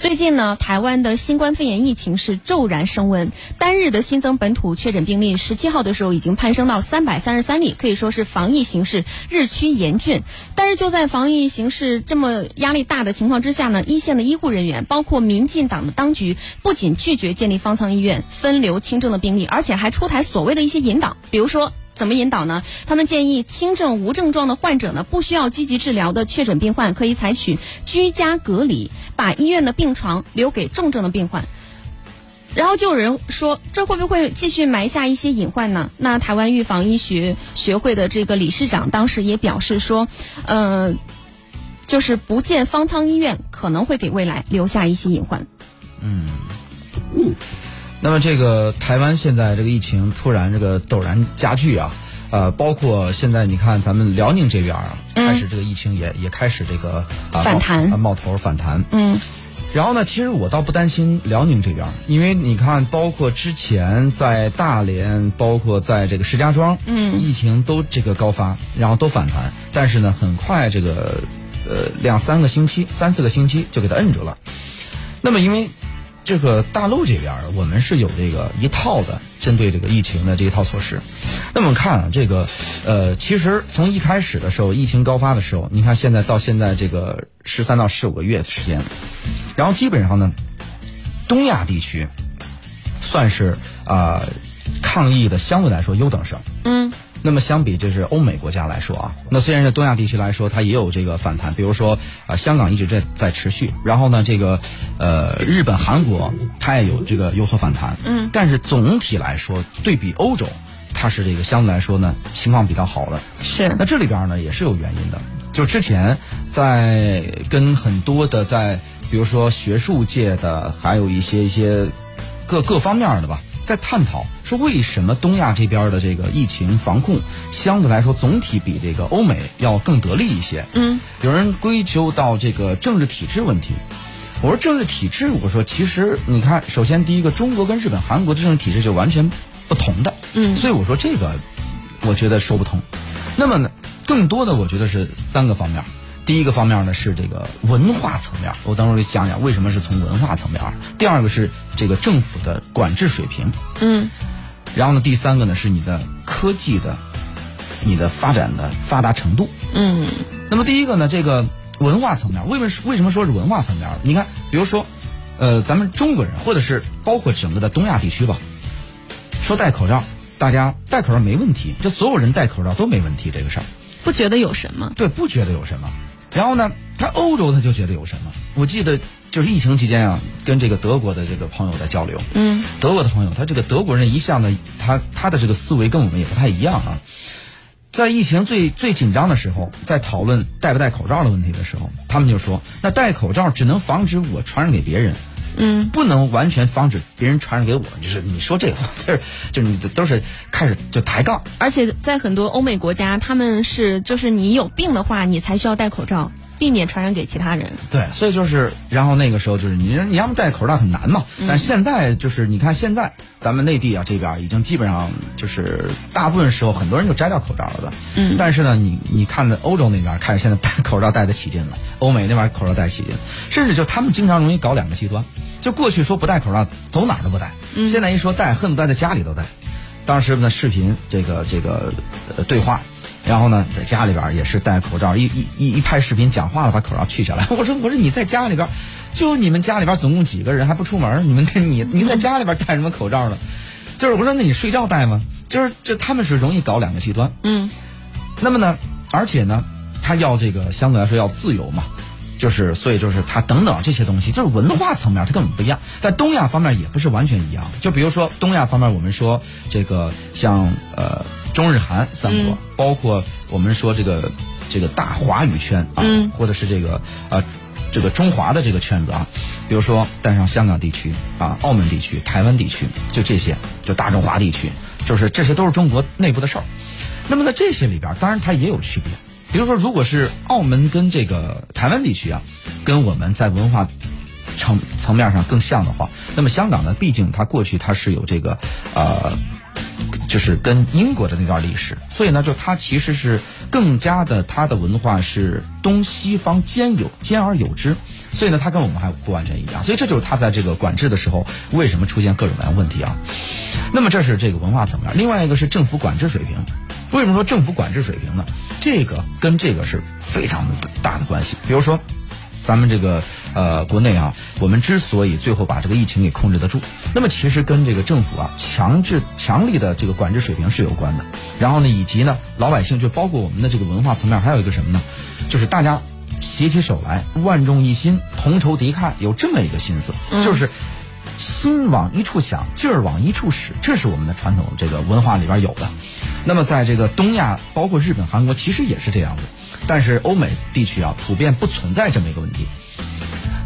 最近呢，台湾的新冠肺炎疫情是骤然升温，单日的新增本土确诊病例，十七号的时候已经攀升到三百三十三例，可以说是防疫形势日趋严峻。但是就在防疫形势这么压力大的情况之下呢，一线的医护人员，包括民进党的当局，不仅拒绝建立方舱医院分流轻症的病例，而且还出台所谓的一些引导，比如说。怎么引导呢？他们建议轻症无症状的患者呢，不需要积极治疗的确诊病患可以采取居家隔离，把医院的病床留给重症的病患。然后就有人说，这会不会继续埋下一些隐患呢？那台湾预防医学学会的这个理事长当时也表示说，呃，就是不建方舱医院可能会给未来留下一些隐患。嗯。那么这个台湾现在这个疫情突然这个陡然加剧啊，呃，包括现在你看咱们辽宁这边啊，开始这个疫情也也开始这个反弹冒头反弹。嗯。然后呢，其实我倒不担心辽宁这边，因为你看，包括之前在大连，包括在这个石家庄，嗯，疫情都这个高发，然后都反弹，但是呢，很快这个呃两三个星期、三四个星期就给它摁住了。那么因为。这个大陆这边，我们是有这个一套的针对这个疫情的这一套措施。那么看啊，这个呃，其实从一开始的时候，疫情高发的时候，你看现在到现在这个十三到十五个月的时间，然后基本上呢，东亚地区算是啊抗疫的相对来说优等生。嗯。那么相比就是欧美国家来说啊，那虽然是东亚地区来说，它也有这个反弹，比如说啊香港一直在在持续，然后呢这个呃日本、韩国它也有这个有所反弹，嗯，但是总体来说对比欧洲，它是这个相对来说呢情况比较好的。是。那这里边呢也是有原因的，就之前在跟很多的在比如说学术界的，还有一些一些各各方面的吧。在探讨说为什么东亚这边的这个疫情防控相对来说总体比这个欧美要更得力一些？嗯，有人归咎到这个政治体制问题。我说政治体制，我说其实你看，首先第一个，中国跟日本、韩国的政治体制就完全不同的。嗯，所以我说这个，我觉得说不通。那么呢，更多的我觉得是三个方面。第一个方面呢是这个文化层面，我等会儿给讲讲为什么是从文化层面。第二个是这个政府的管制水平，嗯，然后呢，第三个呢是你的科技的，你的发展的发达程度，嗯。那么第一个呢，这个文化层面，为什么为什么说是文化层面？你看，比如说，呃，咱们中国人或者是包括整个的东亚地区吧，说戴口罩，大家戴口罩没问题，这所有人戴口罩都没问题，这个事儿不觉得有什么？对，不觉得有什么。然后呢，他欧洲他就觉得有什么？我记得就是疫情期间啊，跟这个德国的这个朋友在交流。嗯，德国的朋友，他这个德国人一向呢，他他的这个思维跟我们也不太一样啊。在疫情最最紧张的时候，在讨论戴不戴口罩的问题的时候，他们就说，那戴口罩只能防止我传染给别人，嗯，不能完全防止别人传染给我。就是你说这话，就是就是你都是开始就抬杠。而且在很多欧美国家，他们是就是你有病的话，你才需要戴口罩。避免传染给其他人。对，所以就是，然后那个时候就是你你要么戴口罩很难嘛。但是现在就是你看现在咱们内地啊这边已经基本上就是大部分时候很多人就摘掉口罩了的。嗯。但是呢，你你看的欧洲那边开始现在戴口罩戴得起劲了，欧美那边口罩戴起劲，甚至就他们经常容易搞两个极端，就过去说不戴口罩走哪儿都不戴，现在一说戴恨不得在家里都戴。当时呢视频这个这个对话。然后呢，在家里边也是戴口罩，一一一一拍视频讲话了，把口罩取下来。我说我说你在家里边，就你们家里边总共几个人还不出门？你们你你在家里边戴什么口罩呢？就是我说那你睡觉戴吗？就是这他们是容易搞两个极端。嗯。那么呢，而且呢，他要这个相对来说要自由嘛，就是所以就是它等等这些东西，就是文化层面它根本不一样。但东亚方面也不是完全一样。就比如说东亚方面，我们说这个像呃。中日韩三国，包括我们说这个这个大华语圈啊，或者是这个啊这个中华的这个圈子啊，比如说带上香港地区啊、澳门地区、台湾地区，就这些，就大中华地区，就是这些都是中国内部的事儿。那么在这些里边，当然它也有区别。比如说，如果是澳门跟这个台湾地区啊，跟我们在文化层层面上更像的话，那么香港呢，毕竟它过去它是有这个呃。就是跟英国的那段历史，所以呢，就它其实是更加的，它的文化是东西方兼有，兼而有之。所以呢，它跟我们还不完全一样。所以这就是它在这个管制的时候为什么出现各种各样问题啊。那么这是这个文化层面，另外一个是政府管制水平。为什么说政府管制水平呢？这个跟这个是非常大的关系。比如说。咱们这个呃，国内啊，我们之所以最后把这个疫情给控制得住，那么其实跟这个政府啊强制强力的这个管制水平是有关的。然后呢，以及呢，老百姓就包括我们的这个文化层面，还有一个什么呢？就是大家携起手来，万众一心，同仇敌忾，有这么一个心思，就是心往一处想，劲儿往一处使，这是我们的传统这个文化里边有的。那么在这个东亚，包括日本、韩国，其实也是这样的。但是欧美地区啊，普遍不存在这么一个问题。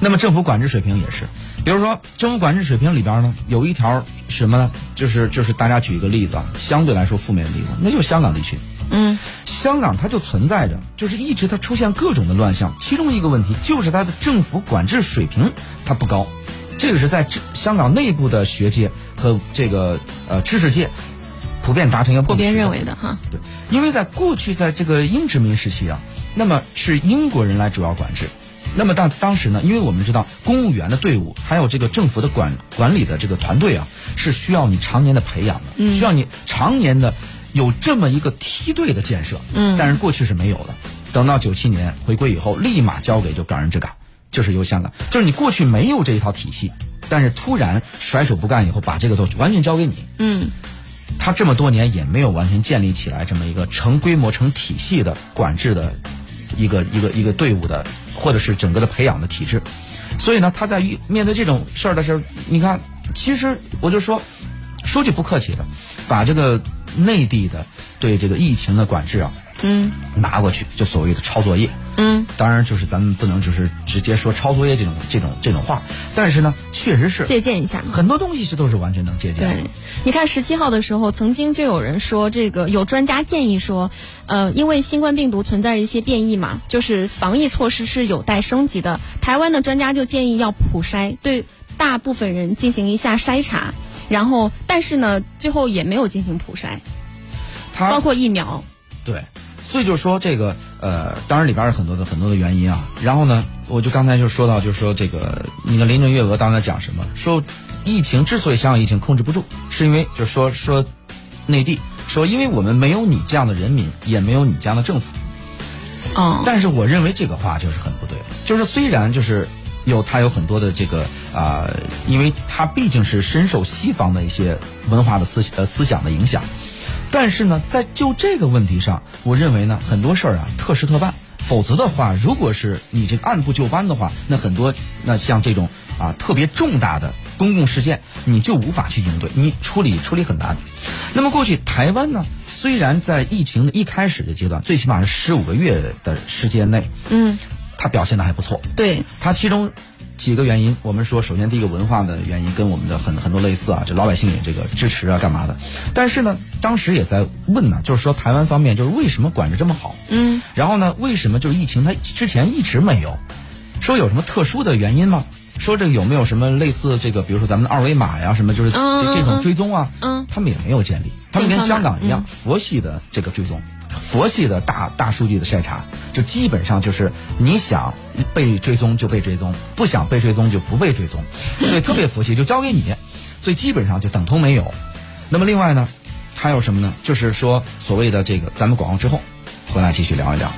那么政府管制水平也是，比如说政府管制水平里边呢，有一条什么呢？就是就是大家举一个例子，啊相对来说负面的例子，那就是香港地区。嗯，香港它就存在着，就是一直它出现各种的乱象，其中一个问题就是它的政府管制水平它不高，这个是在香港内部的学界和这个呃知识界。普遍达成一个普遍认为的哈，对，因为在过去在这个英殖民时期啊，那么是英国人来主要管制，那么当当时呢，因为我们知道公务员的队伍还有这个政府的管管理的这个团队啊，是需要你常年的培养的，需要你常年的有这么一个梯队的建设，嗯，但是过去是没有的，等到九七年回归以后，立马交给就港人治港，就是优先了，就是你过去没有这一套体系，但是突然甩手不干以后，把这个都完全交给你，嗯。他这么多年也没有完全建立起来这么一个成规模、成体系的管制的一个一个一个队伍的，或者是整个的培养的体制，所以呢，他在面对这种事儿的时候，你看，其实我就说，说句不客气的，把这个内地的对这个疫情的管制啊。嗯，拿过去就所谓的抄作业。嗯，当然就是咱们不能就是直接说抄作业这种这种这种话，但是呢，确实是借鉴一下，很多东西是都是完全能借鉴。对，你看十七号的时候，曾经就有人说，这个有专家建议说，呃，因为新冠病毒存在一些变异嘛，就是防疫措施是有待升级的。台湾的专家就建议要普筛，对大部分人进行一下筛查，然后但是呢，最后也没有进行普筛，包括疫苗。对。所以就说这个，呃，当然里边有很多的很多的原因啊。然后呢，我就刚才就说到，就是说这个，你看林郑月娥当时讲什么？说疫情之所以香港疫情控制不住，是因为就说说内地说，因为我们没有你这样的人民，也没有你这样的政府。哦。但是我认为这个话就是很不对。就是虽然就是有他有很多的这个啊，因为他毕竟是深受西方的一些文化的思呃思想的影响。但是呢，在就这个问题上，我认为呢，很多事儿啊，特事特办。否则的话，如果是你这个按部就班的话，那很多那像这种啊特别重大的公共事件，你就无法去应对，你处理处理很难。那么过去台湾呢，虽然在疫情的一开始的阶段，最起码是十五个月的时间内，嗯，它表现的还不错。对，它其中。几个原因，我们说，首先第一个文化的原因跟我们的很很多类似啊，就老百姓也这个支持啊，干嘛的？但是呢，当时也在问呢，就是说台湾方面就是为什么管着这么好？嗯，然后呢，为什么就是疫情它之前一直没有？说有什么特殊的原因吗？说这个有没有什么类似这个，比如说咱们的二维码呀，什么就是这这种追踪啊？嗯，他们也没有建立，他们跟香港一样，佛系的这个追踪。佛系的大大数据的筛查，就基本上就是你想被追踪就被追踪，不想被追踪就不被追踪，所以特别佛系，就交给你，所以基本上就等同没有。那么另外呢，还有什么呢？就是说所谓的这个，咱们广告之后回来继续聊一聊。